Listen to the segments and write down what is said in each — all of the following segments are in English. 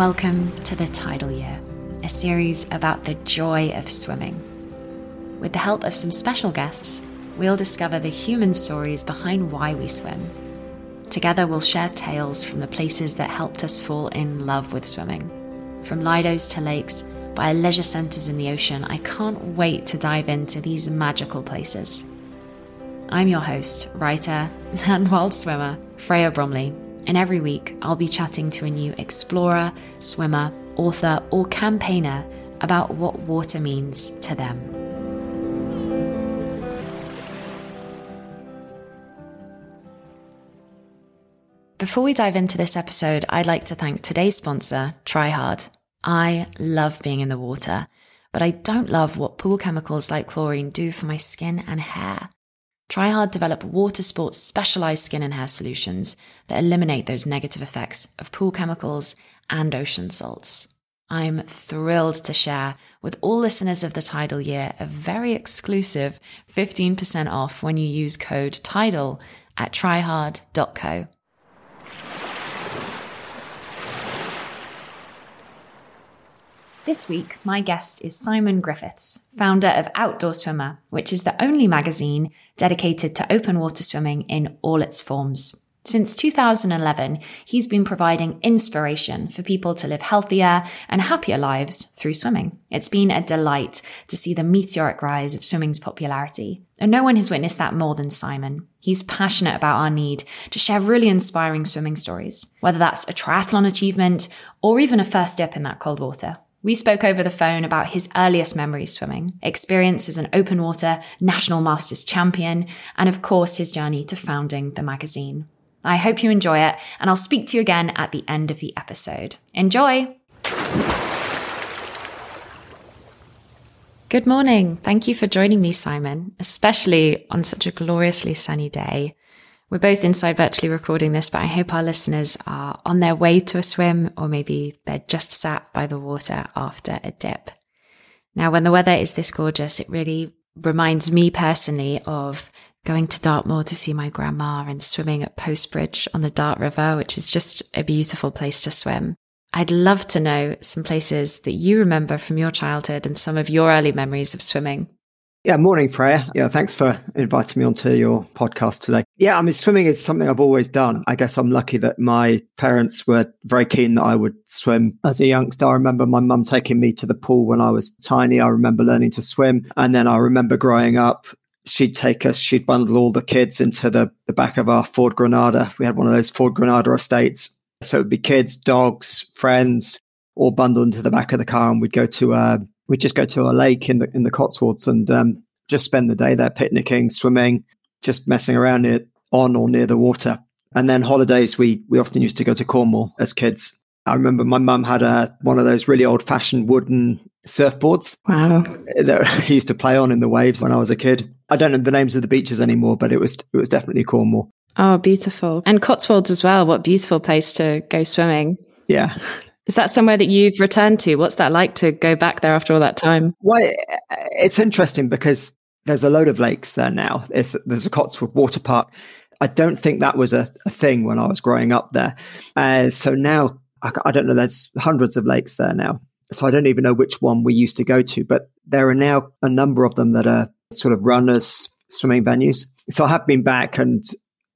Welcome to the Tidal Year, a series about the joy of swimming. With the help of some special guests, we'll discover the human stories behind why we swim. Together, we'll share tales from the places that helped us fall in love with swimming. From lidos to lakes, by leisure centres in the ocean, I can't wait to dive into these magical places. I'm your host, writer, and wild swimmer, Freya Bromley, and every week I'll be chatting to a new explorer, swimmer, author, or campaigner about what water means to them. Before we dive into this episode, I'd like to thank today's sponsor, TRIHARD. I love being in the water, but I don't love what pool chemicals like chlorine do for my skin and hair. TRIHARD develop water sports specialized skin and hair solutions that eliminate those negative effects of pool chemicals and ocean salts. I'm thrilled to share with all listeners of the Tidal Year a very exclusive 15% off when you use code TIDAL at trihard.co. This week, my guest is Simon Griffiths, founder of Outdoor Swimmer, which is the only magazine dedicated to open water swimming in all its forms. Since 2011, he's been providing inspiration for people to live healthier and happier lives through swimming. It's been a delight to see the meteoric rise of swimming's popularity. And no one has witnessed that more than Simon. He's passionate about our need to share really inspiring swimming stories, whether that's a triathlon achievement or even a first dip in that cold water. We spoke over the phone about his earliest memories swimming, experience as an open water national masters champion, and of course his journey to founding the magazine. I hope you enjoy it, and I'll speak to you again at the end of the episode. Enjoy! Good morning. Thank you for joining me, Simon, especially on such a gloriously sunny day. We're both inside virtually recording this, but I hope our listeners are on their way to a swim or maybe they're just sat by the water after a dip. Now, when the weather is this gorgeous, it really reminds me personally of going to Dartmoor to see my grandma and swimming at Postbridge on the Dart River, which is just a beautiful place to swim. I'd love to know some places that you remember from your childhood and some of your early memories of swimming. Yeah, morning, Freya. Yeah, thanks for inviting me onto your podcast today. Yeah, I mean, swimming is something I've always done. I guess I'm lucky that my parents were very keen that I would swim as a youngster. I remember my mum taking me to the pool when I was tiny. I remember learning to swim. And then I remember growing up, she'd take us, she'd bundle all the kids into the, the back of our Ford Granada. We had one of those Ford Granada estates. So it'd be kids, dogs, friends, all bundled into the back of the car and we'd go to uh, we'd just go to a lake in the in the Cotswolds and um, just spend the day there picnicking, swimming, just messing around near, on or near the water. And then holidays, we we often used to go to Cornwall as kids. I remember my mum had a one of those really old fashioned wooden surfboards. Wow. That he used to play on in the waves when I was a kid. I don't know the names of the beaches anymore, but it was it was definitely Cornwall. Oh, beautiful. And Cotswolds as well. What beautiful place to go swimming. Yeah. Is that somewhere that you've returned to? What's that like to go back there after all that time? Well, it's interesting because there's a load of lakes there now. There's, there's a Cotswold water park. I don't think that was a, a thing when I was growing up there. Uh, so now, I, I don't know, there's hundreds of lakes there now. So I don't even know which one we used to go to, but there are now a number of them that are sort of runners swimming venues. So I have been back and,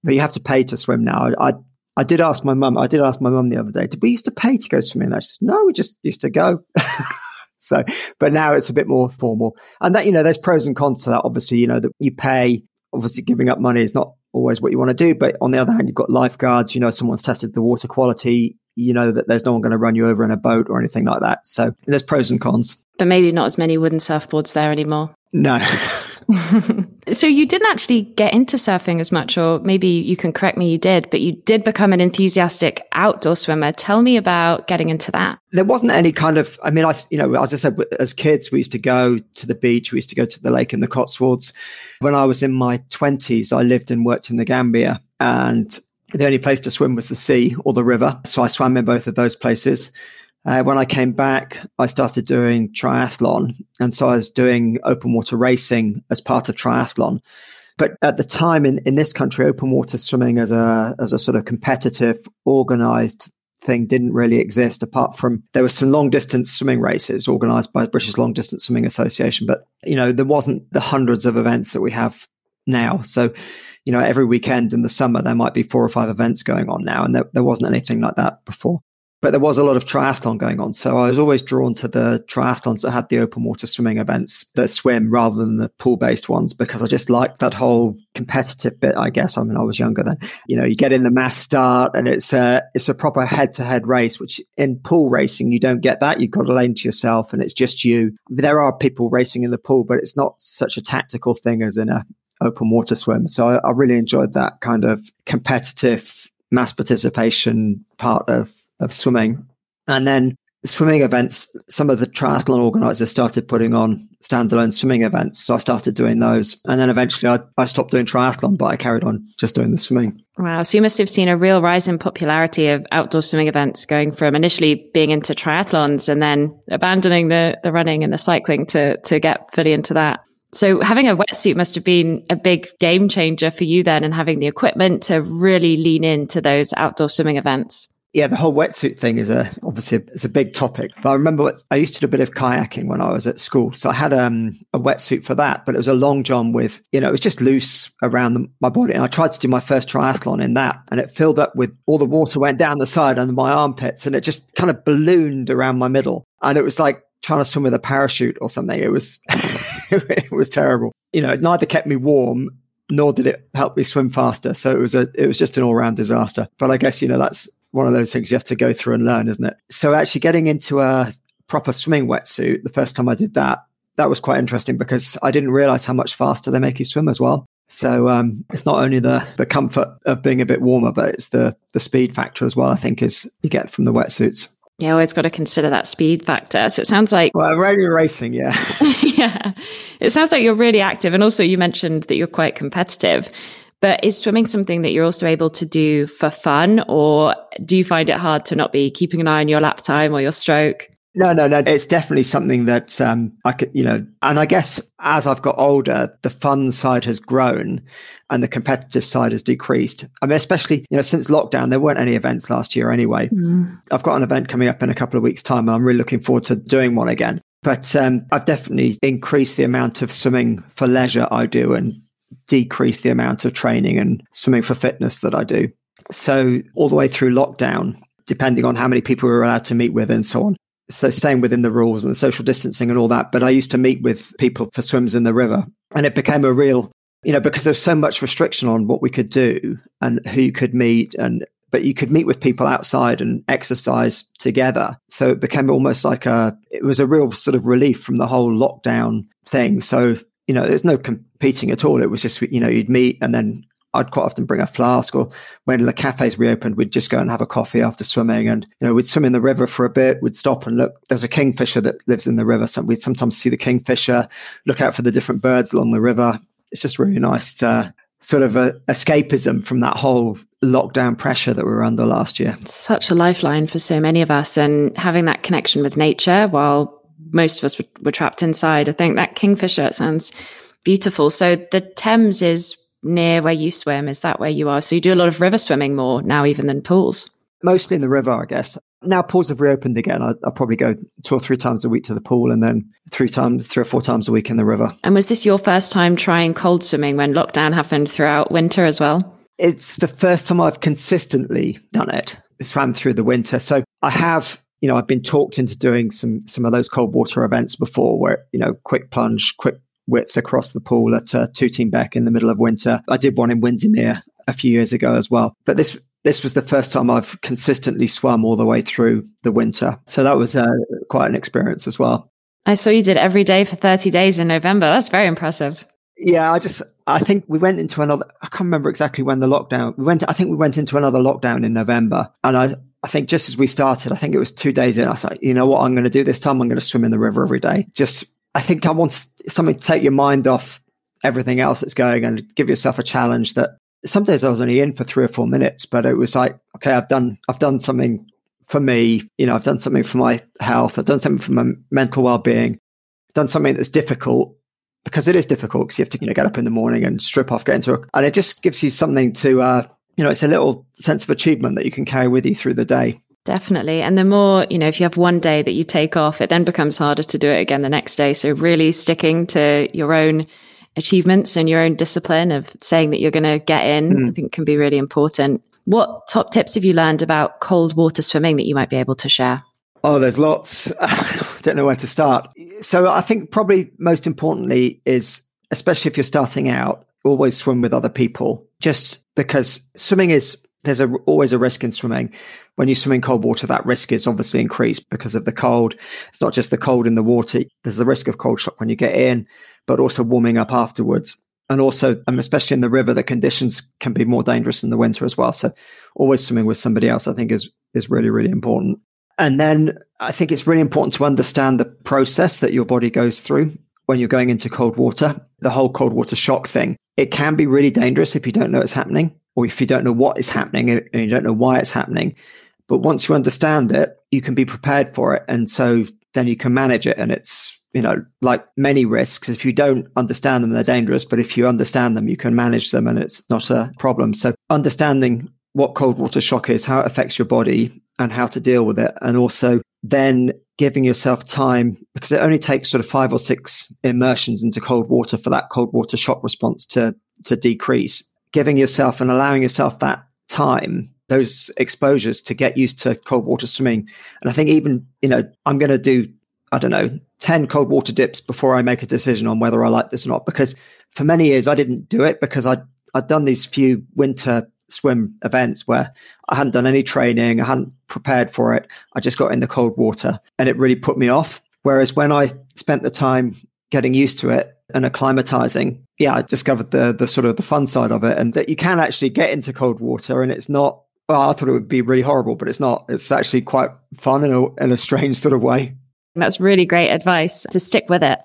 but you have to pay to swim now. I, I did ask my mum. I did ask my mum the other day. Did we used to pay to go swimming? And I said, no, we just used to go. so, but now it's a bit more formal. And that you know, there's pros and cons to that. Obviously, you know that you pay. Obviously, giving up money is not always what you want to do. But on the other hand, you've got lifeguards. You know, someone's tested the water quality. You know that there's no one going to run you over in a boat or anything like that. So there's pros and cons. But maybe not as many wooden surfboards there anymore. No. so you didn't actually get into surfing as much, or maybe you can correct me, you did, but you did become an enthusiastic outdoor swimmer. Tell me about getting into that. There wasn't any kind of, I mean, I, you know, as I said, as kids, we used to go to the beach, we used to go to the lake in the Cotswolds. When I was in my 20s, I lived and worked in the Gambia, and the only place to swim was the sea or the river. So I swam in both of those places. Uh, when I came back, I started doing triathlon. And so I was doing open water racing as part of triathlon. But at the time in, in this country, open water swimming as a, as a sort of competitive, organized thing didn't really exist apart from there were some long distance swimming races organized by British Long Distance Swimming Association. But, you know, there wasn't the hundreds of events that we have now. So, you know, every weekend in the summer, there might be four or five events going on now. And there, there wasn't anything like that before but there was a lot of triathlon going on. So I was always drawn to the triathlons that had the open water swimming events that swim rather than the pool based ones because I just liked that whole competitive bit, I guess. I mean, I was younger then. You know, you get in the mass start and it's a, it's a proper head to head race, which in pool racing, you don't get that. You've got a lane to yourself and it's just you. There are people racing in the pool, but it's not such a tactical thing as in a open water swim. So I, I really enjoyed that kind of competitive mass participation part of of swimming. And then swimming events, some of the triathlon organizers started putting on standalone swimming events. So I started doing those. And then eventually I, I stopped doing triathlon, but I carried on just doing the swimming. Wow. So you must have seen a real rise in popularity of outdoor swimming events going from initially being into triathlons and then abandoning the, the running and the cycling to, to get fully into that. So having a wetsuit must have been a big game changer for you then and having the equipment to really lean into those outdoor swimming events yeah, the whole wetsuit thing is a obviously it's a big topic. But I remember what, I used to do a bit of kayaking when I was at school, so I had um, a wetsuit for that. But it was a long john with you know it was just loose around the, my body, and I tried to do my first triathlon in that, and it filled up with all the water went down the side under my armpits, and it just kind of ballooned around my middle, and it was like trying to swim with a parachute or something. It was it was terrible. You know, it neither kept me warm nor did it help me swim faster. So it was a it was just an all round disaster. But I guess you know that's one of those things you have to go through and learn, isn't it? So actually getting into a proper swimming wetsuit, the first time I did that, that was quite interesting because I didn't realize how much faster they make you swim as well. So um, it's not only the the comfort of being a bit warmer, but it's the the speed factor as well. I think is you get from the wetsuits. Yeah, always got to consider that speed factor. So it sounds like well, regular racing, yeah, yeah. It sounds like you're really active, and also you mentioned that you're quite competitive. But is swimming something that you're also able to do for fun, or do you find it hard to not be keeping an eye on your lap time or your stroke? No, no, no. It's definitely something that um, I could, you know, and I guess as I've got older, the fun side has grown and the competitive side has decreased. I mean, especially, you know, since lockdown, there weren't any events last year anyway. Mm. I've got an event coming up in a couple of weeks' time. And I'm really looking forward to doing one again. But um, I've definitely increased the amount of swimming for leisure I do and decrease the amount of training and swimming for fitness that I do. So all the way through lockdown, depending on how many people we were allowed to meet with and so on. So staying within the rules and social distancing and all that. But I used to meet with people for swims in the river and it became a real, you know, because there's so much restriction on what we could do and who you could meet and but you could meet with people outside and exercise together. So it became almost like a, it was a real sort of relief from the whole lockdown thing. So you know, there's no competing at all. It was just, you know, you'd meet and then I'd quite often bring a flask or when the cafes reopened, we'd just go and have a coffee after swimming and, you know, we'd swim in the river for a bit. We'd stop and look. There's a kingfisher that lives in the river. So we'd sometimes see the kingfisher, look out for the different birds along the river. It's just really nice to sort of a escapism from that whole lockdown pressure that we were under last year. Such a lifeline for so many of us and having that connection with nature while most of us were, were trapped inside. I think that kingfisher sounds beautiful. So the Thames is near where you swim. Is that where you are? So you do a lot of river swimming more now, even than pools. Mostly in the river, I guess. Now pools have reopened again. I, will probably go two or three times a week to the pool, and then three times, three or four times a week in the river. And was this your first time trying cold swimming when lockdown happened throughout winter as well? It's the first time I've consistently done it. Swam through the winter, so I have you know, I've been talked into doing some some of those cold water events before, where you know, quick plunge, quick width across the pool at uh, Tooting Bec in the middle of winter. I did one in Windermere a few years ago as well, but this this was the first time I've consistently swum all the way through the winter, so that was uh, quite an experience as well. I saw you did every day for thirty days in November. That's very impressive. Yeah, I just I think we went into another. I can't remember exactly when the lockdown. We went. I think we went into another lockdown in November, and I I think just as we started, I think it was two days in, I was like, you know what, I'm going to do this time. I'm going to swim in the river every day. Just, I think I want something to take your mind off everything else that's going and give yourself a challenge that some days I was only in for three or four minutes, but it was like, okay, I've done, I've done something for me. You know, I've done something for my health. I've done something for my mental well-being, done something that's difficult because it is difficult because you have to, you know, get up in the morning and strip off, get into it. And it just gives you something to, uh, you know, it's a little sense of achievement that you can carry with you through the day. Definitely. And the more, you know, if you have one day that you take off, it then becomes harder to do it again the next day. So really sticking to your own achievements and your own discipline of saying that you're going to get in, mm. I think can be really important. What top tips have you learned about cold water swimming that you might be able to share? Oh, there's lots. I Don't know where to start. So I think probably most importantly is, especially if you're starting out, always swim with other people. Just because swimming is there's a, always a risk in swimming. When you swim in cold water, that risk is obviously increased because of the cold. It's not just the cold in the water. There's the risk of cold shock when you get in, but also warming up afterwards. And also, um, especially in the river, the conditions can be more dangerous in the winter as well. So always swimming with somebody else, I think is, is really, really important. And then I think it's really important to understand the process that your body goes through when you're going into cold water, the whole cold water shock thing. It can be really dangerous if you don't know it's happening or if you don't know what is happening and you don't know why it's happening. But once you understand it, you can be prepared for it. And so then you can manage it. And it's, you know, like many risks, if you don't understand them, they're dangerous. But if you understand them, you can manage them and it's not a problem. So understanding what cold water shock is, how it affects your body and how to deal with it. And also then giving yourself time because it only takes sort of five or six immersions into cold water for that cold water shock response to, to decrease. Giving yourself and allowing yourself that time those exposures to get used to cold water swimming. And i think even you know i'm going to do i don't know 10 cold water dips before i make a decision on whether i like this or not because for many years i didn't do it because i i'd done these few winter swim events where i hadn't done any training i hadn't prepared for it i just got in the cold water and it really put me off whereas when i spent the time getting used to it and acclimatizing, yeah, I discovered the the sort of the fun side of it, and that you can actually get into cold water, and it's not. Well, I thought it would be really horrible, but it's not. It's actually quite fun in a in a strange sort of way. That's really great advice to stick with it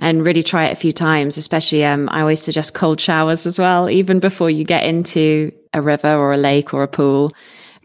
and really try it a few times. Especially, um, I always suggest cold showers as well, even before you get into a river or a lake or a pool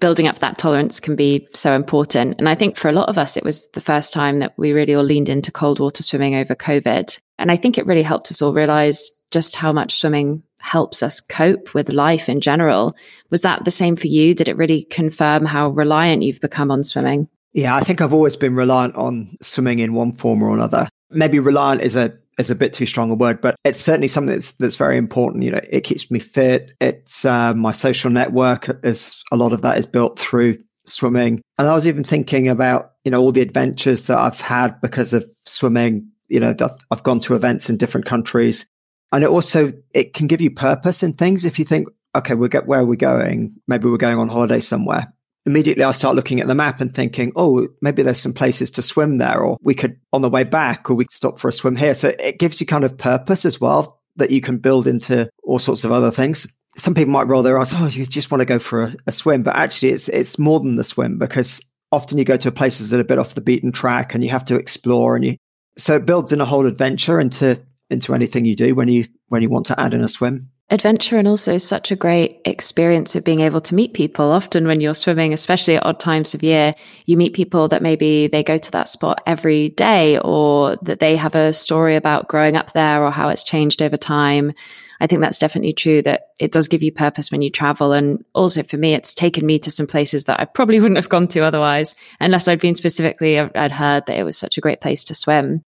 building up that tolerance can be so important. And I think for a lot of us, it was the first time that we really all leaned into cold water swimming over COVID. And I think it really helped us all realize just how much swimming helps us cope with life in general. Was that the same for you? Did it really confirm how reliant you've become on swimming? Yeah, I think I've always been reliant on swimming in one form or another. Maybe reliant is a is a bit too strong a word, but it's certainly something that's that's very important. You know, it keeps me fit. It's uh, my social network. Is a lot of that is built through swimming, and I was even thinking about you know all the adventures that I've had because of swimming. You know, I've gone to events in different countries, and it also it can give you purpose in things. If you think, okay, we'll get where are we going? Maybe we're going on holiday somewhere immediately I start looking at the map and thinking, oh, maybe there's some places to swim there, or we could on the way back, or we could stop for a swim here. So it gives you kind of purpose as well that you can build into all sorts of other things. Some people might roll their eyes, oh, you just want to go for a, a swim, but actually it's it's more than the swim because often you go to places that are a bit off the beaten track and you have to explore and you so it builds in a whole adventure into into anything you do when you when you want to add in a swim adventure and also such a great experience of being able to meet people. Often when you're swimming, especially at odd times of year, you meet people that maybe they go to that spot every day or that they have a story about growing up there or how it's changed over time. I think that's definitely true that it does give you purpose when you travel. And also for me, it's taken me to some places that I probably wouldn't have gone to otherwise, unless I'd been specifically, I'd heard that it was such a great place to swim.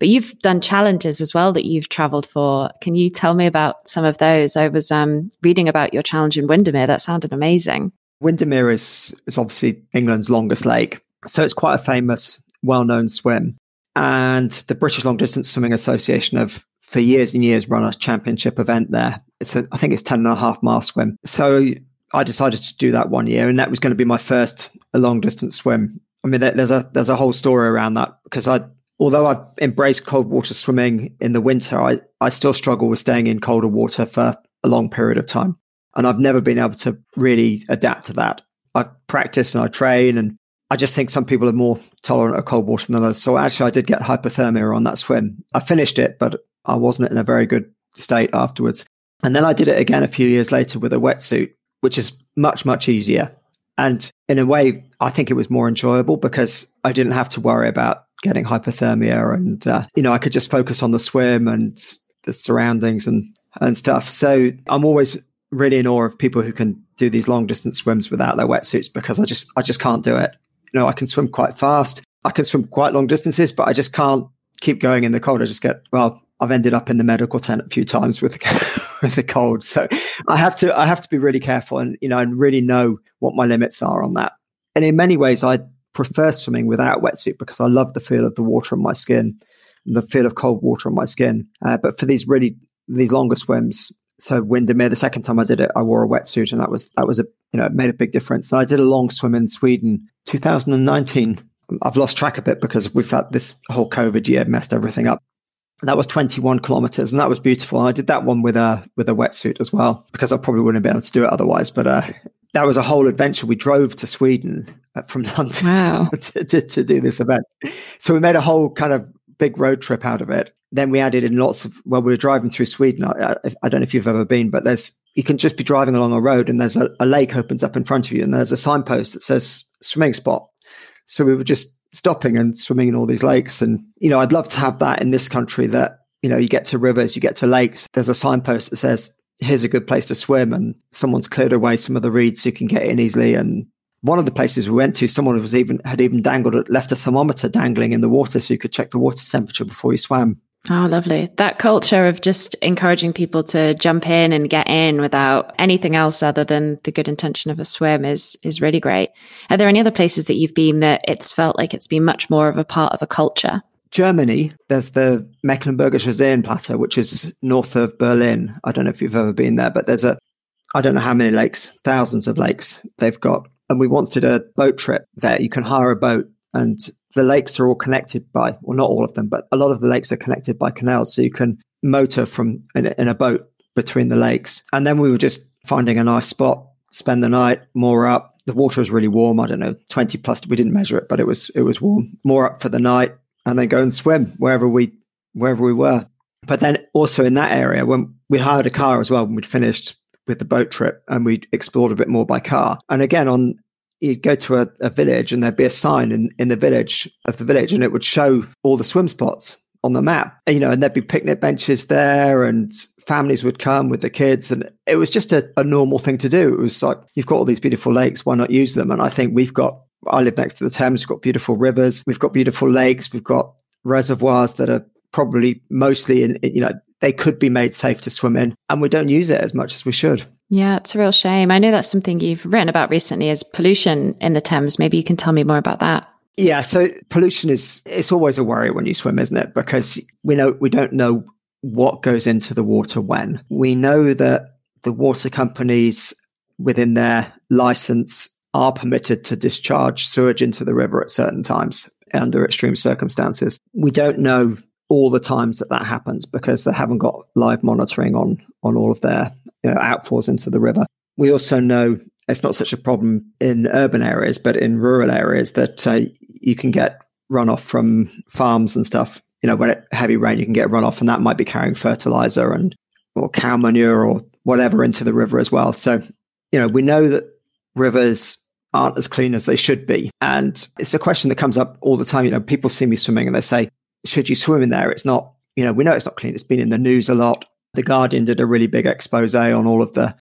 But you've done challenges as well that you've traveled for. Can you tell me about some of those? I was um, reading about your challenge in Windermere. That sounded amazing. Windermere is, is obviously England's longest lake. So it's quite a famous, well known swim. And the British Long Distance Swimming Association have, for years and years, run a championship event there. It's a, I think it's 10 and a half mile swim. So I decided to do that one year, and that was going to be my first long distance swim. I mean, there's a there's a whole story around that because I although I've embraced cold water swimming in the winter, I, I still struggle with staying in colder water for a long period of time. And I've never been able to really adapt to that. I practice and I train, and I just think some people are more tolerant of cold water than others. So actually, I did get hypothermia on that swim. I finished it, but I wasn't in a very good state afterwards. And then I did it again a few years later with a wetsuit, which is much, much easier. And in a way, I think it was more enjoyable because I didn't have to worry about getting hypothermia and uh, you know i could just focus on the swim and the surroundings and and stuff so i'm always really in awe of people who can do these long distance swims without their wetsuits because i just i just can't do it you know, I can swim quite fast. I can swim quite long distances, but I just can't keep going in the cold. I just get, well, I've ended up in the medical tent a few times with the, with the cold. So I have to, I have to be really careful and, you know, and really know what my limits are on that. And in many ways, I prefer swimming without wetsuit because I love the feel of the water on my skin, the feel of cold water on my skin. Uh, but for these really, these longer swims, so Windermere, the second time I did it, I wore a wetsuit and that was, that was a, you know, it made a big difference. And I did a long swim in Sweden, 2019. I've lost track of it because we've had this whole COVID year messed everything up. That was 21 kilometers and that was beautiful. And I did that one with a, with a wetsuit as well because I probably wouldn't have been able to do it otherwise. But, uh, that was a whole adventure. We drove to Sweden uh, from London wow. to, to, to do this event. So we made a whole kind of big road trip out of it then we added in lots of well we were driving through sweden I, I, don't know if you've ever been but there's you can just be driving along a road and there's a, a, lake opens up in front of you and there's a signpost that says swimming spot so we were just stopping and swimming in all these lakes and you know i'd love to have that in this country that you know you get to rivers you get to lakes there's a signpost that says here's a good place to swim and someone's cleared away some of the reeds so you can get in easily and one of the places we went to, someone was even had even dangled left a thermometer dangling in the water so you could check the water temperature before you swam. Oh, lovely. That culture of just encouraging people to jump in and get in without anything else other than the good intention of a swim is is really great. Are there any other places that you've been that it's felt like it's been much more of a part of a culture? Germany, there's the Mecklenburgische Seenplatte, which is north of Berlin. I don't know if you've ever been there, but there's a, I don't know how many lakes, thousands of lakes they've got. And we once did a boat trip there. You can hire a boat and the lakes are all connected by, well, not all of them, but a lot of the lakes are connected by canals. So you can motor from in a, in a boat between the lakes. And then we were just finding a nice spot, spend the night, moor up. The water was really warm. I don't know, 20 plus. We didn't measure it, but it was, it was warm. Moor up for the night and then go and swim wherever we, wherever we were. But then also in that area, when we hired a car as well, when we'd finished with the boat trip and we explored a bit more by car. And again, on you'd go to a, a, village and there'd be a sign in, in the village of the village and it would show all the swim spots on the map, you know, and there'd be picnic benches there and families would come with the kids. And it was just a, a normal thing to do. It was like, you've got all these beautiful lakes. Why not use them? And I think we've got, I live next to the Thames. We've got beautiful rivers. We've got beautiful lakes. We've got reservoirs that are probably mostly in, you know, they could be made safe to swim in and we don't use it as much as we should. Yeah, it's a real shame. I know that's something you've written about recently is pollution in the Thames. Maybe you can tell me more about that. Yeah, so pollution is it's always a worry when you swim, isn't it? Because we know we don't know what goes into the water when. We know that the water companies within their license are permitted to discharge sewage into the river at certain times under extreme circumstances. We don't know all the times that that happens because they haven't got live monitoring on on all of their you know, outfalls into the river. We also know it's not such a problem in urban areas, but in rural areas that uh, you can get runoff from farms and stuff. You know, when it heavy rain, you can get runoff, and that might be carrying fertilizer and or cow manure or whatever into the river as well. So, you know, we know that rivers aren't as clean as they should be, and it's a question that comes up all the time. You know, people see me swimming and they say, "Should you swim in there?" It's not. You know, we know it's not clean. It's been in the news a lot. The Guardian did a really big expose on all of the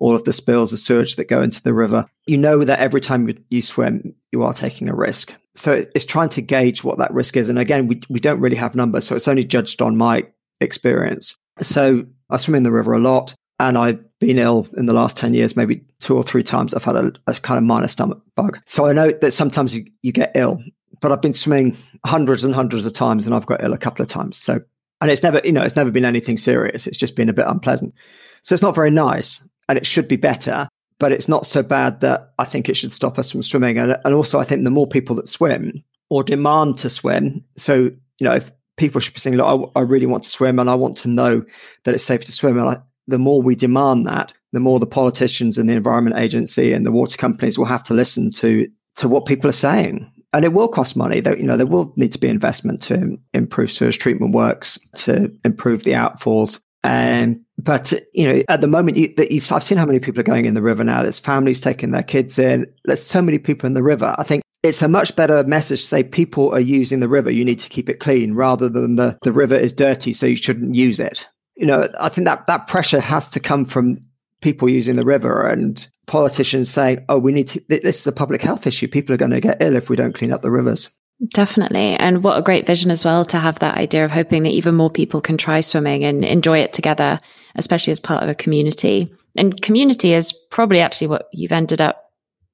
all of the spills of sewage that go into the river. You know that every time you swim, you are taking a risk. So it's trying to gauge what that risk is. And again, we, we don't really have numbers. So it's only judged on my experience. So I swim in the river a lot and I've been ill in the last 10 years, maybe two or three times. I've had a, a kind of minor stomach bug. So I know that sometimes you, you get ill, but I've been swimming hundreds and hundreds of times and I've got ill a couple of times. So and it's never, you know, it's never been anything serious. It's just been a bit unpleasant. So it's not very nice and it should be better, but it's not so bad that I think it should stop us from swimming. And, and also, I think the more people that swim or demand to swim, so, you know, if people should be saying, look, I, I really want to swim and I want to know that it's safe to swim. And I, the more we demand that, the more the politicians and the Environment Agency and the water companies will have to listen to to what people are saying and it will cost money. That you know there will need to be investment to improve sewage treatment works to improve the outfalls. And but you know at the moment you, that you've I've seen how many people are going in the river now. There's families taking their kids in. There's so many people in the river. I think it's a much better message to say people are using the river. You need to keep it clean rather than the the river is dirty, so you shouldn't use it. You know I think that that pressure has to come from people using the river and politicians saying, oh, we need to, this is a public health issue. People are going to get ill if we don't clean up the rivers. Definitely. And what a great vision as well to have that idea of hoping that even more people can try swimming and enjoy it together, especially as part of a community. And community is probably actually what you've ended up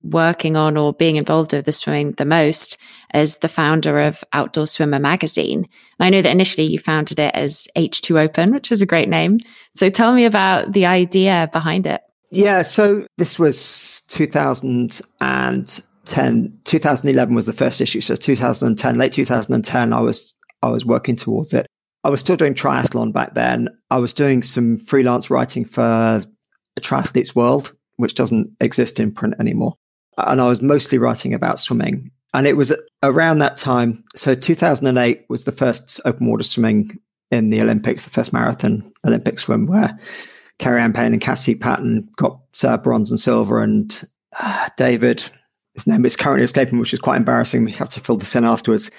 working on or being involved with the swimming the most as the founder of Outdoor Swimmer magazine. And I know that initially you founded it as H2 Open, which is a great name. So tell me about the idea behind it. Yeah, so this was 2010. 2011 was the first issue. So 2010, late 2010, I was I was working towards it. I was still doing triathlon back then. I was doing some freelance writing for Triathletes World, which doesn't exist in print anymore. And I was mostly writing about swimming. And it was around that time. So 2008 was the first open water swimming in the Olympics, the first marathon Olympic swim where Keri-Anne Payne and Cassie Patten got uh, bronze and silver, and uh, David, his name is currently escaping, which is quite embarrassing. We have to fill this in afterwards.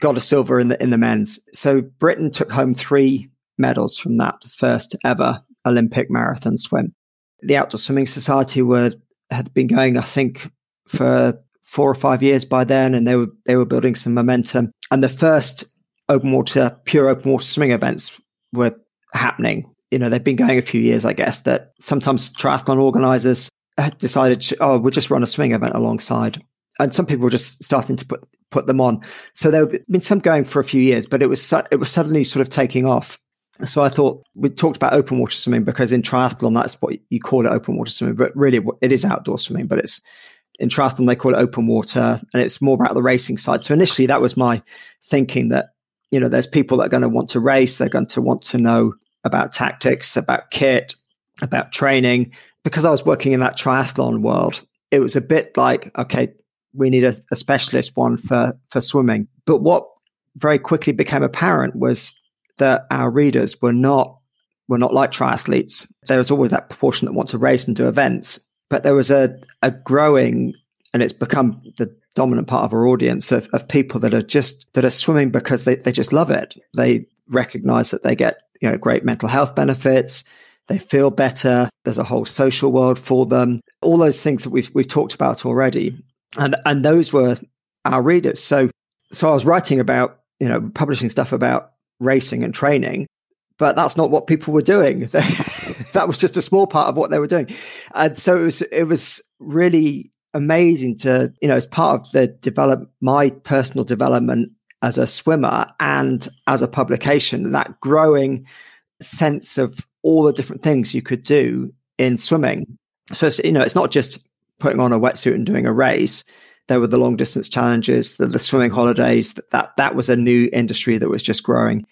Got a silver in the in the men's. So Britain took home three medals from that first ever Olympic marathon swim. The Outdoor Swimming Society were had been going, I think, for four or five years by then, and they were they were building some momentum. And the first open water, pure open water swimming events were happening. You know, they've been going a few years, I guess. That sometimes triathlon organizers had decided, oh, we'll just run a swimming event alongside. And some people were just starting to put put them on. So there have been some going for a few years, but it was su- it was suddenly sort of taking off. So I thought we talked about open water swimming because in triathlon that's what you call it, open water swimming. But really, it is outdoor swimming. But it's in triathlon they call it open water, and it's more about the racing side. So initially, that was my thinking that you know there's people that are going to want to race, they're going to want to know about tactics, about kit, about training. Because I was working in that triathlon world, it was a bit like okay, we need a, a specialist one for for swimming. But what very quickly became apparent was that our readers were not were not like triathletes. There was always that proportion that want to race and do events, but there was a, a growing, and it's become the dominant part of our audience of, of people that are just that are swimming because they, they just love it. They recognize that they get you know great mental health benefits. They feel better. There's a whole social world for them. All those things that we've we've talked about already, and and those were our readers. So so I was writing about you know publishing stuff about racing and training, but that's not what people were doing. that was just a small part of what they were doing. And so it was, it was really amazing to, you know, as part of the develop my personal development as a swimmer and as a publication, that growing sense of all the different things you could do in swimming. So, you know, it's not just putting on a wetsuit and doing a race. There were the long distance challenges, the, the swimming holidays. That, that that was a new industry that was just growing.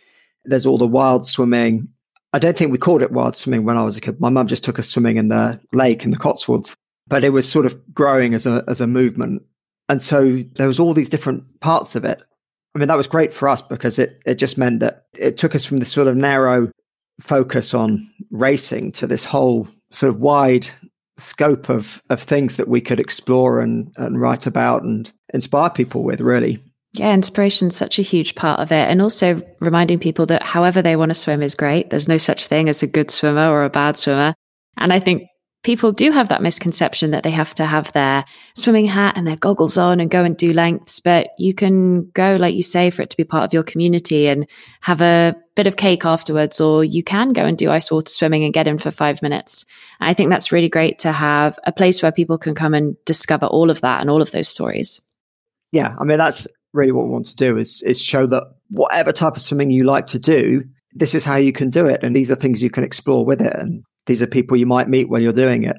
There's all the wild swimming. I don't think we called it wild swimming when I was a kid. My mum just took us swimming in the lake in the Cotswolds, but it was sort of growing as a as a movement. And so there was all these different parts of it. I mean, that was great for us because it it just meant that it took us from this sort of narrow focus on racing to this whole sort of wide scope of of things that we could explore and and write about and inspire people with really yeah, inspiration's such a huge part of it. And also reminding people that however they want to swim is great. There's no such thing as a good swimmer or a bad swimmer. And I think people do have that misconception that they have to have their swimming hat and their goggles on and go and do lengths. But you can go, like you say, for it to be part of your community and have a bit of cake afterwards, or you can go and do ice water swimming and get in for five minutes. I think that's really great to have a place where people can come and discover all of that and all of those stories. Yeah, I mean that's really what we want to do is is show that whatever type of swimming you like to do, this is how you can do it, and these are things you can explore with it, and these are people you might meet while you're doing it.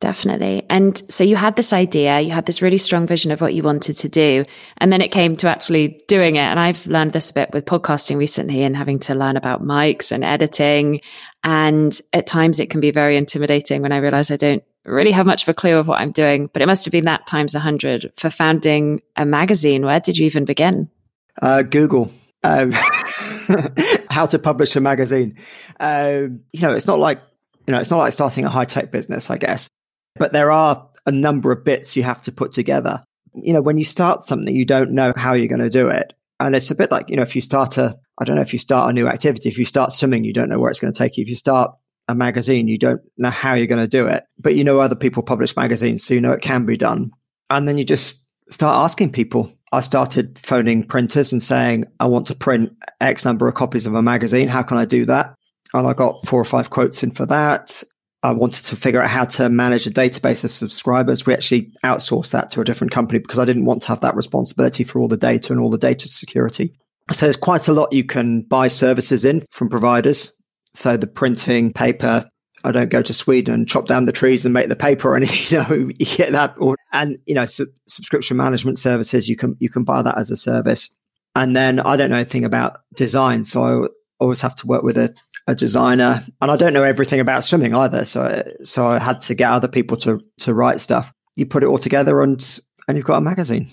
Definitely. And so you had this idea, you had this really strong vision of what you wanted to do. And then it came to actually doing it. And I've learned this a bit with podcasting recently and having to learn about mics and editing. And at times it can be very intimidating when I realize I don't really have much of a clue of what I'm doing, but it must have been that times a hundred for founding a magazine. Where did you even begin? Uh, Google. Um, how to publish a magazine. Um, you know, it's not like you know, it's not like starting a high tech business, I guess, but there are a number of bits you have to put together. You know, when you start something, you don't know how you're going to do it, and it's a bit like you know, if you start a, I don't know, if you start a new activity, if you start swimming, you don't know where it's going to take you. If you start a magazine, you don't know how you're going to do it, but you know other people publish magazines, so you know it can be done. And then you just start asking people. I started phoning printers and saying, I want to print X number of copies of a magazine. How can I do that? And I got four or five quotes in for that. I wanted to figure out how to manage a database of subscribers. We actually outsourced that to a different company because I didn't want to have that responsibility for all the data and all the data security. So there's quite a lot you can buy services in from providers. So the printing, paper, I don't go to Sweden and chop down the trees and make the paper and you know you get that. Or and you know su- subscription management services you can you can buy that as a service. And then I don't know anything about design so I always have to work with a, a designer. And I don't know everything about swimming either so so I had to get other people to to write stuff. You put it all together and and you've got a magazine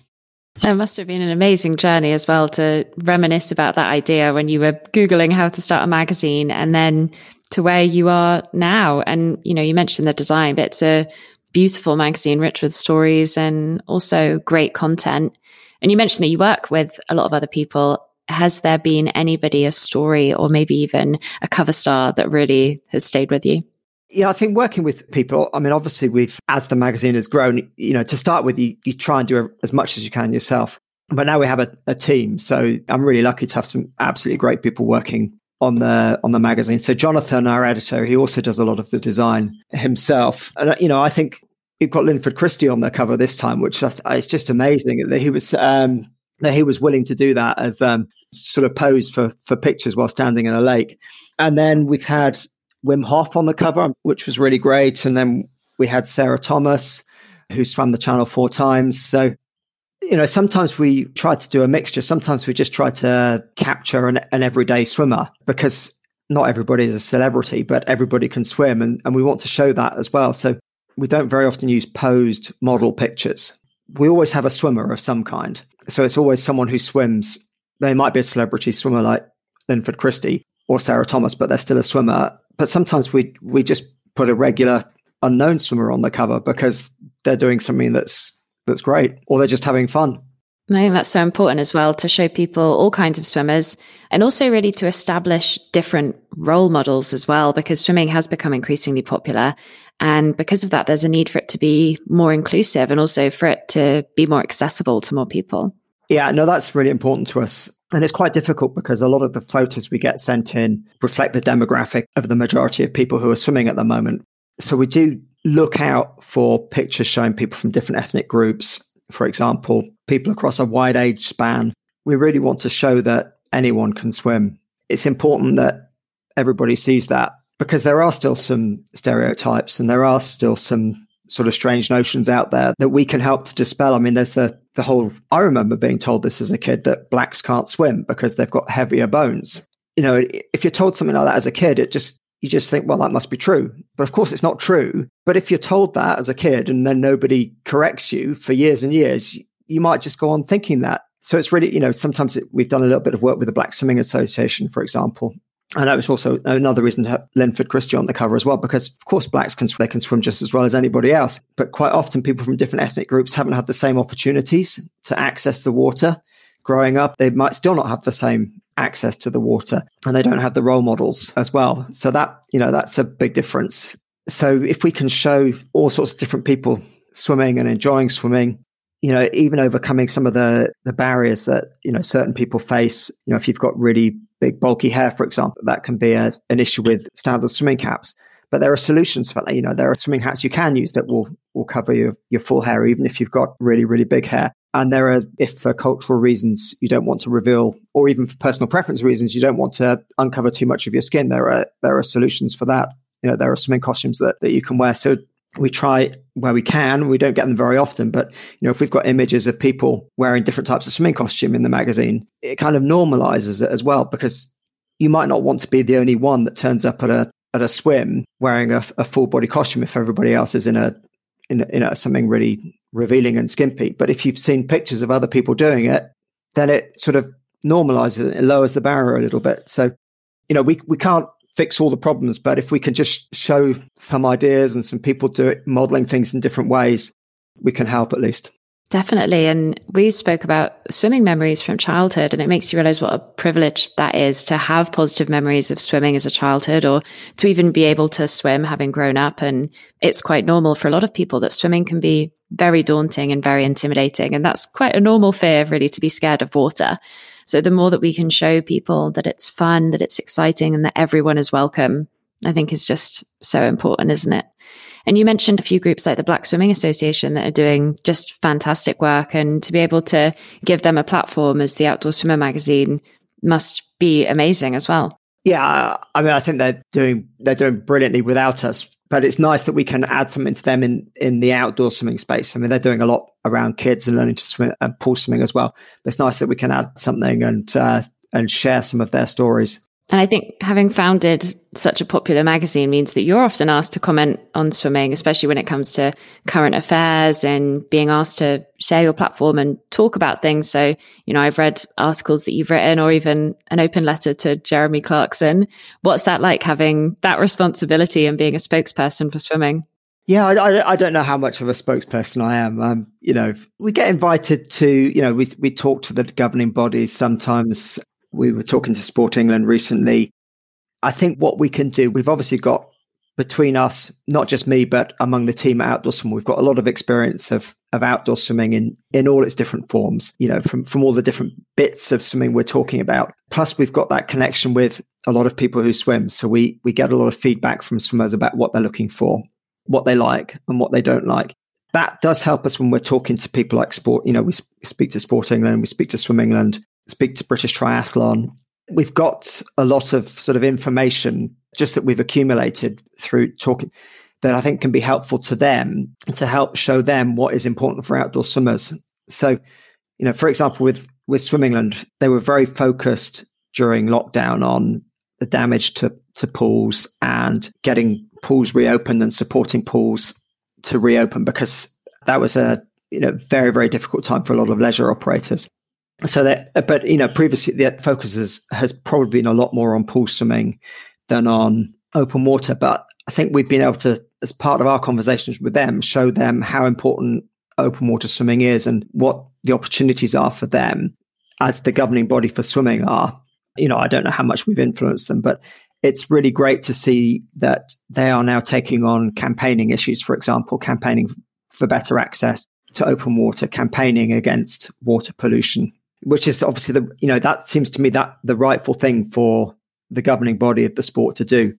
it must have been an amazing journey as well to reminisce about that idea when you were Googling how to start a magazine and then to where you are now. And, you know, you mentioned the design, but it's a beautiful magazine, rich with stories and also great content. And you mentioned that you work with a lot of other people. Has there been anybody, a story, or maybe even a cover star that really has stayed with you? Yeah, I think working with people, I mean, obviously, we've, as the magazine has grown, you know, to start with, you, you try and do as much as you can yourself. But now we have a, a team. So I'm really lucky to have some absolutely great people working on the on the magazine. So Jonathan, our editor, he also does a lot of the design himself. And you know, I think we've got Linford Christie on the cover this time, which is just amazing that he was um, that he was willing to do that as um, sort of pose for for pictures while standing in a lake. And then we've had Wim Hof on the cover, which was really great. And then we had Sarah Thomas, who swam the channel four times. So, you know, sometimes we try to do a mixture. Sometimes we just try to capture an, an everyday swimmer because not everybody is a celebrity, but everybody can swim. And, and we want to show that as well. So we don't very often use posed model pictures. We always have a swimmer of some kind. So it's always someone who swims. They might be a celebrity swimmer like Linford Christie or Sarah Thomas, but they're still a swimmer but sometimes we we just put a regular unknown swimmer on the cover because they're doing something that's that's great or they're just having fun. I think that's so important as well to show people all kinds of swimmers and also really to establish different role models as well, because swimming has become increasingly popular. And because of that, there's a need for it to be more inclusive and also for it to be more accessible to more people. Yeah, no, that's really important to us. And it's quite difficult because a lot of the photos we get sent in reflect the demographic of the majority of people who are swimming at the moment. So we do look out for pictures showing people from different ethnic groups, for example, people across a wide age span. We really want to show that anyone can swim. It's important that everybody sees that because there are still some stereotypes and there are still some sort of strange notions out there that we can help to dispel. I mean, there's the the whole I remember being told this as a kid that blacks can't swim because they've got heavier bones. You know, if you're told something like that as a kid, it just you just think, well, that must be true. But of course, it's not true. But if you're told that as a kid and then nobody corrects you for years and years, you might just go on thinking that. So it's really, you know, sometimes it, we've done a little bit of work with the Black Swimming Association, for example, and that was also another reason to have Linford Christie on the cover as well, because of course blacks can they can swim just as well as anybody else. But quite often people from different ethnic groups haven't had the same opportunities to access the water. Growing up, they might still not have the same access to the water and they don't have the role models as well. So that, you know, that's a big difference. So if we can show all sorts of different people swimming and enjoying swimming, you know, even overcoming some of the the barriers that, you know, certain people face, you know, if you've got really big bulky hair, for example, that can be a, an issue with standard swimming caps. But there are solutions for that. You know, there are swimming hats you can use that will will cover your, your full hair, even if you've got really, really big hair. And there are, if for cultural reasons you don't want to reveal, or even for personal preference reasons, you don't want to uncover too much of your skin, there are there are solutions for that. You know, there are swimming costumes that, that you can wear. So we try where we can. We don't get them very often, but you know, if we've got images of people wearing different types of swimming costume in the magazine, it kind of normalizes it as well because you might not want to be the only one that turns up at a at a swim wearing a, a full body costume if everybody else is in a in, in a, something really revealing and skimpy. But if you've seen pictures of other people doing it, then it sort of normalizes it, it lowers the barrier a little bit. So, you know, we we can't fix all the problems, but if we can just show some ideas and some people do it, modeling things in different ways, we can help at least. Definitely. And we spoke about swimming memories from childhood, and it makes you realize what a privilege that is to have positive memories of swimming as a childhood or to even be able to swim having grown up. And it's quite normal for a lot of people that swimming can be very daunting and very intimidating. And that's quite a normal fear, really, to be scared of water. So the more that we can show people that it's fun, that it's exciting, and that everyone is welcome, I think is just so important, isn't it? And you mentioned a few groups like the Black Swimming Association that are doing just fantastic work. And to be able to give them a platform as the Outdoor Swimmer magazine must be amazing as well. Yeah, I mean, I think they're doing they're doing brilliantly without us. But it's nice that we can add something to them in in the outdoor swimming space. I mean, they're doing a lot around kids and learning to swim and pool swimming as well. It's nice that we can add something and uh, and share some of their stories. And I think having founded such a popular magazine means that you're often asked to comment on swimming, especially when it comes to current affairs and being asked to share your platform and talk about things. So, you know, I've read articles that you've written or even an open letter to Jeremy Clarkson. What's that like having that responsibility and being a spokesperson for swimming? Yeah, I, I, don't know how much of a spokesperson I am. Um, you know, we get invited to, you know, we we talk to the governing bodies sometimes we were talking to Sport England recently. I think what we can do, we've obviously got between us, not just me, but among the team at Outdoor Swim, we've got a lot of experience of of outdoor swimming in in all its different forms. You know, from from all the different bits of swimming we're talking about. Plus, we've got that connection with a lot of people who swim, so we we get a lot of feedback from swimmers about what they're looking for, what they like, and what they don't like. That does help us when we're talking to people like sport. You know, we speak to Sport England, we speak to Swim England, speak to British Triathlon. We've got a lot of sort of information just that we've accumulated through talking that I think can be helpful to them to help show them what is important for outdoor swimmers. So, you know, for example, with with Swim England, they were very focused during lockdown on the damage to to pools and getting pools reopened and supporting pools to reopen because that was a you know very very difficult time for a lot of leisure operators so that, but you know, previously the focus has probably been a lot more on pool swimming than on open water. But I think we've been able to, as part of our conversations with them, show them how important open water swimming is and what the opportunities are for them as the governing body for swimming are. You know, I don't know how much we've influenced them, but it's really great to see that they are now taking on campaigning issues, for example, campaigning for better access to open water, campaigning against water pollution which is obviously the you know that seems to me that the rightful thing for the governing body of the sport to do.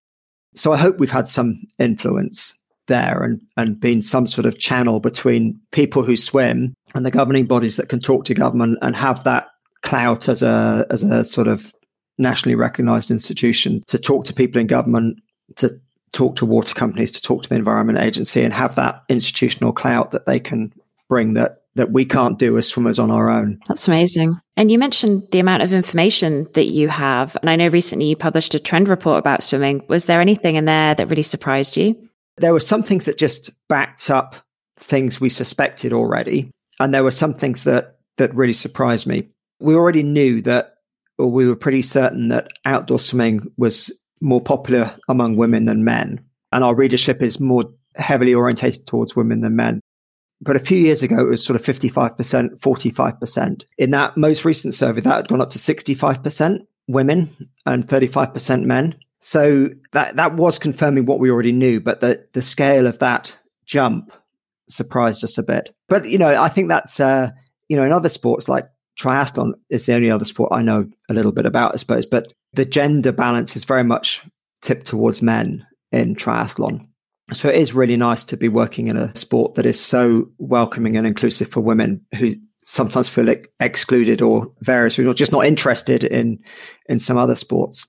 So I hope we've had some influence there and and been some sort of channel between people who swim and the governing bodies that can talk to government and have that clout as a as a sort of nationally recognized institution to talk to people in government to talk to water companies to talk to the environment agency and have that institutional clout that they can bring that that we can't do as swimmers on our own. That's amazing. And you mentioned the amount of information that you have. And I know recently you published a trend report about swimming. Was there anything in there that really surprised you? There were some things that just backed up things we suspected already. And there were some things that that really surprised me. We already knew that or we were pretty certain that outdoor swimming was more popular among women than men. And our readership is more heavily orientated towards women than men. But a few years ago, it was sort of 55%, 45%. In that most recent survey, that had gone up to 65% women and 35% men. So that, that was confirming what we already knew, but the, the scale of that jump surprised us a bit. But, you know, I think that's, uh, you know, in other sports like triathlon is the only other sport I know a little bit about, I suppose, but the gender balance is very much tipped towards men in triathlon. So it is really nice to be working in a sport that is so welcoming and inclusive for women who sometimes feel like excluded or various or just not interested in in some other sports.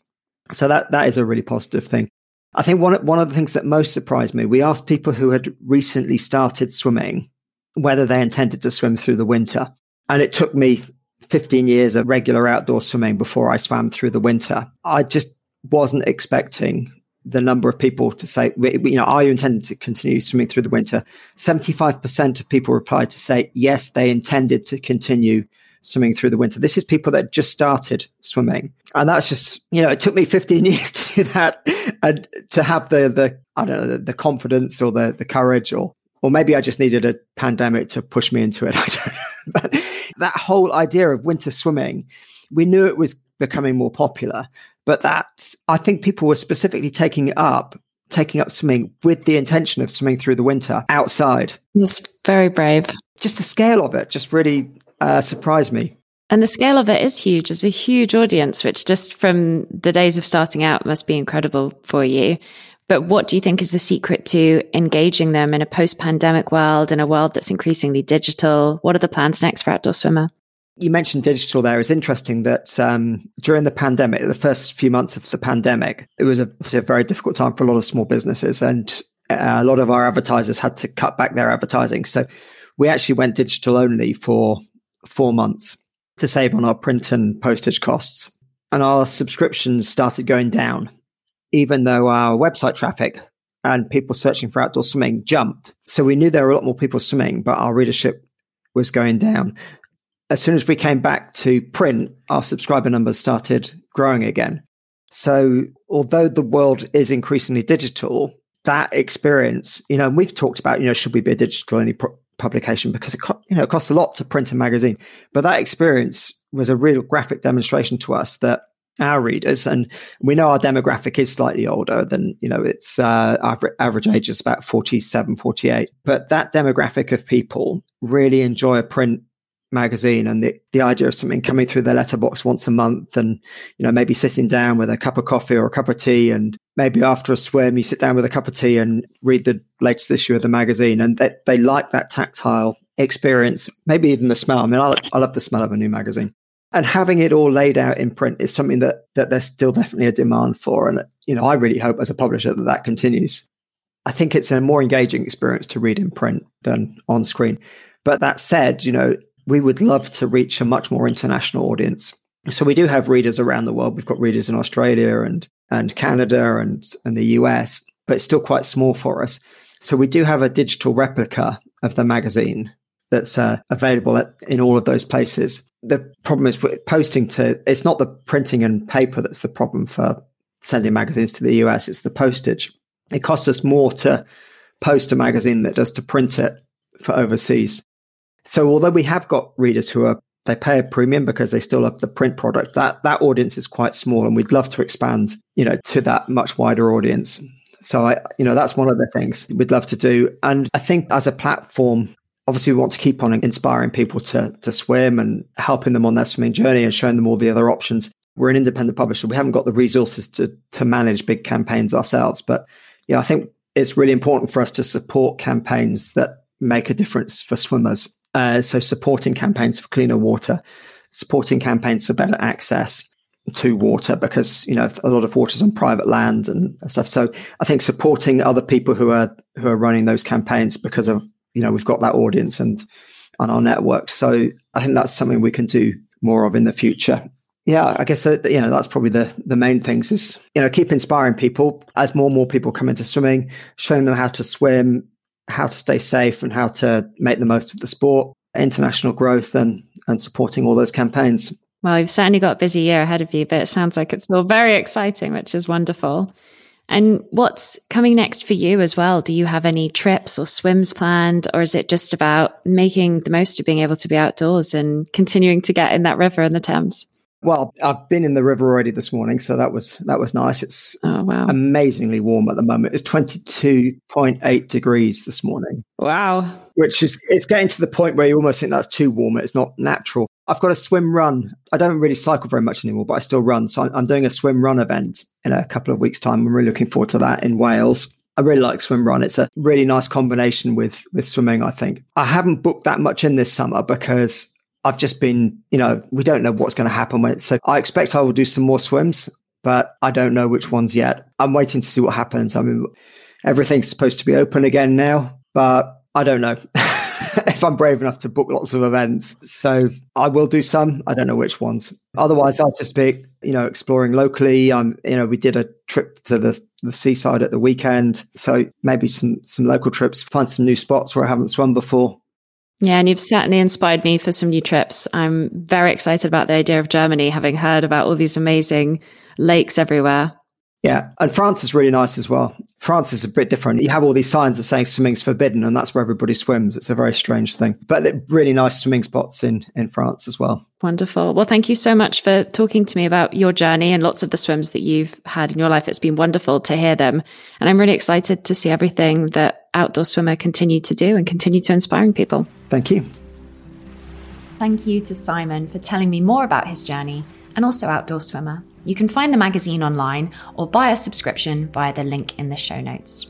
So that that is a really positive thing. I think one one of the things that most surprised me, we asked people who had recently started swimming whether they intended to swim through the winter, and it took me 15 years of regular outdoor swimming before I swam through the winter. I just wasn't expecting the number of people to say, you know, are you intending to continue swimming through the winter? 75% of people replied to say, yes, they intended to continue swimming through the winter. This is people that just started swimming. And that's just, you know, it took me 15 years to do that and to have the, the, I don't know, the, the confidence or the, the courage or Or maybe I just needed a pandemic to push me into it. but that whole idea of winter swimming, we knew it was becoming more popular, but that I think people were specifically taking it up, taking up swimming with the intention of swimming through the winter outside. It's very brave. Just the scale of it just really uh, surprised me. And the scale of it is huge. It's a huge audience, which just from the days of starting out must be incredible for you. But what do you think is the secret to engaging them in a post pandemic world, in a world that's increasingly digital? What are the plans next for Outdoor Swimmer? You mentioned digital there. It's interesting that um, during the pandemic, the first few months of the pandemic, it was a, a, very difficult time for a lot of small businesses. And uh, a lot of our advertisers had to cut back their advertising. So we actually went digital only for four months to save on our print and postage costs. And our subscriptions started going down even though our website traffic and people searching for outdoor swimming jumped. So we knew there were a lot more people swimming, but our readership was going down. As soon as we came back to print, our subscriber numbers started growing again. So although the world is increasingly digital, that experience, you know, and we've talked about, you know, should we be a digital only pro- publication because it, co- you know, it costs a lot to print a magazine. But that experience was a real graphic demonstration to us that our readers and we know our demographic is slightly older than you know it's uh, average, average age is about 47 48 but that demographic of people really enjoy a print magazine and the, the idea of something coming through their letterbox once a month and you know maybe sitting down with a cup of coffee or a cup of tea and maybe after a swim you sit down with a cup of tea and read the latest issue of the magazine. And they, they like that tactile experience maybe even the smell. I mean I, I love the smell of a new magazine. And having it all laid out in print is something that that there's still definitely a demand for. And you know i really hope as a publisher that that continues. I think it's a more engaging experience to read in print than on screen. But that said you know we would love to reach a much more international audience so we do have readers around the world we've got readers in australia and and canada and and the us but it's still quite small for us so we do have a digital replica of the magazine that's uh, available at, in all of those places. The problem is posting to, it's not the printing and paper that's the problem for sending magazines to the US, it's the postage. It costs us more to post a magazine than it does to print it for overseas. So although we have got readers who are they pay a premium because they still have the print product. That that audience is quite small, and we'd love to expand, you know, to that much wider audience. So I, you know, that's one of the things we'd love to do. And I think as a platform, obviously we want to keep on inspiring people to to swim and helping them on their swimming journey and showing them all the other options. We're an independent publisher. We haven't got the resources to to manage big campaigns ourselves, but yeah, I think it's really important for us to support campaigns that make a difference for swimmers. Uh, so supporting campaigns for cleaner water, supporting campaigns for better access to water because you know a lot of water is on private land and stuff. So I think supporting other people who are who are running those campaigns because of you know we've got that audience and on our network. So I think that's something we can do more of in the future. Yeah, I guess that, you know that's probably the the main things is you know keep inspiring people as more and more people come into swimming, showing them how to swim, how to stay safe, and how to make the most of the sport, international growth, and and supporting all those campaigns. Well, you've certainly got a busy year ahead of you, but it sounds like it's all very exciting, which is wonderful. And what's coming next for you as well? Do you have any trips or swims planned, or is it just about making the most of being able to be outdoors and continuing to get in that river in the Thames? Well, I've been in the river already this morning, so that was that was nice. It's oh, wow. amazingly warm at the moment. It's twenty two point eight degrees this morning. Wow, which is it's getting to the point where you almost think that's too warm. It's not natural. I've got a swim run. I don't really cycle very much anymore, but I still run. So I'm doing a swim run event in a couple of weeks' time. I'm really looking forward to that in Wales. I really like swim run. It's a really nice combination with with swimming. I think I haven't booked that much in this summer because I've just been, you know, we don't know what's going to happen when. So I expect I will do some more swims, but I don't know which ones yet. I'm waiting to see what happens. I mean, everything's supposed to be open again now, but I don't know if I'm brave enough to book lots of events. So I will do some. I don't know which ones. Otherwise, I'll just be, you know, exploring locally. I'm, you know, we did a trip to the, the seaside at the weekend. So maybe some, some local trips, find some new spots where I haven't swum before. Yeah, and you've certainly inspired me for some new trips. I'm very excited about the idea of Germany, having heard about all these amazing lakes everywhere. Yeah, and France is really nice as well. France is a bit different. You have all these signs that saying swimming's forbidden, and that's where everybody swims. It's a very strange thing, but really nice swimming spots in in France as well. Wonderful. Well, thank you so much for talking to me about your journey and lots of the swims that you've had in your life. It's been wonderful to hear them, and I'm really excited to see everything that Outdoor Swimmer continue to do and continue to inspiring people. Thank you. Thank you to Simon for telling me more about his journey and also Outdoor Swimmer. You can find the magazine online or buy a subscription via the link in the show notes.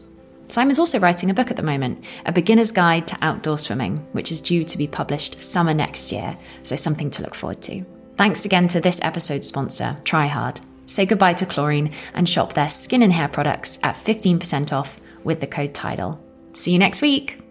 Simon's also writing a book at the moment, A Beginner's Guide to Outdoor Swimming, which is due to be published summer next year, so something to look forward to. Thanks again to this episode's sponsor, TRIHARD. Say goodbye to chlorine and shop their skin and hair products at 15% off with the code TIDAL. See you next week!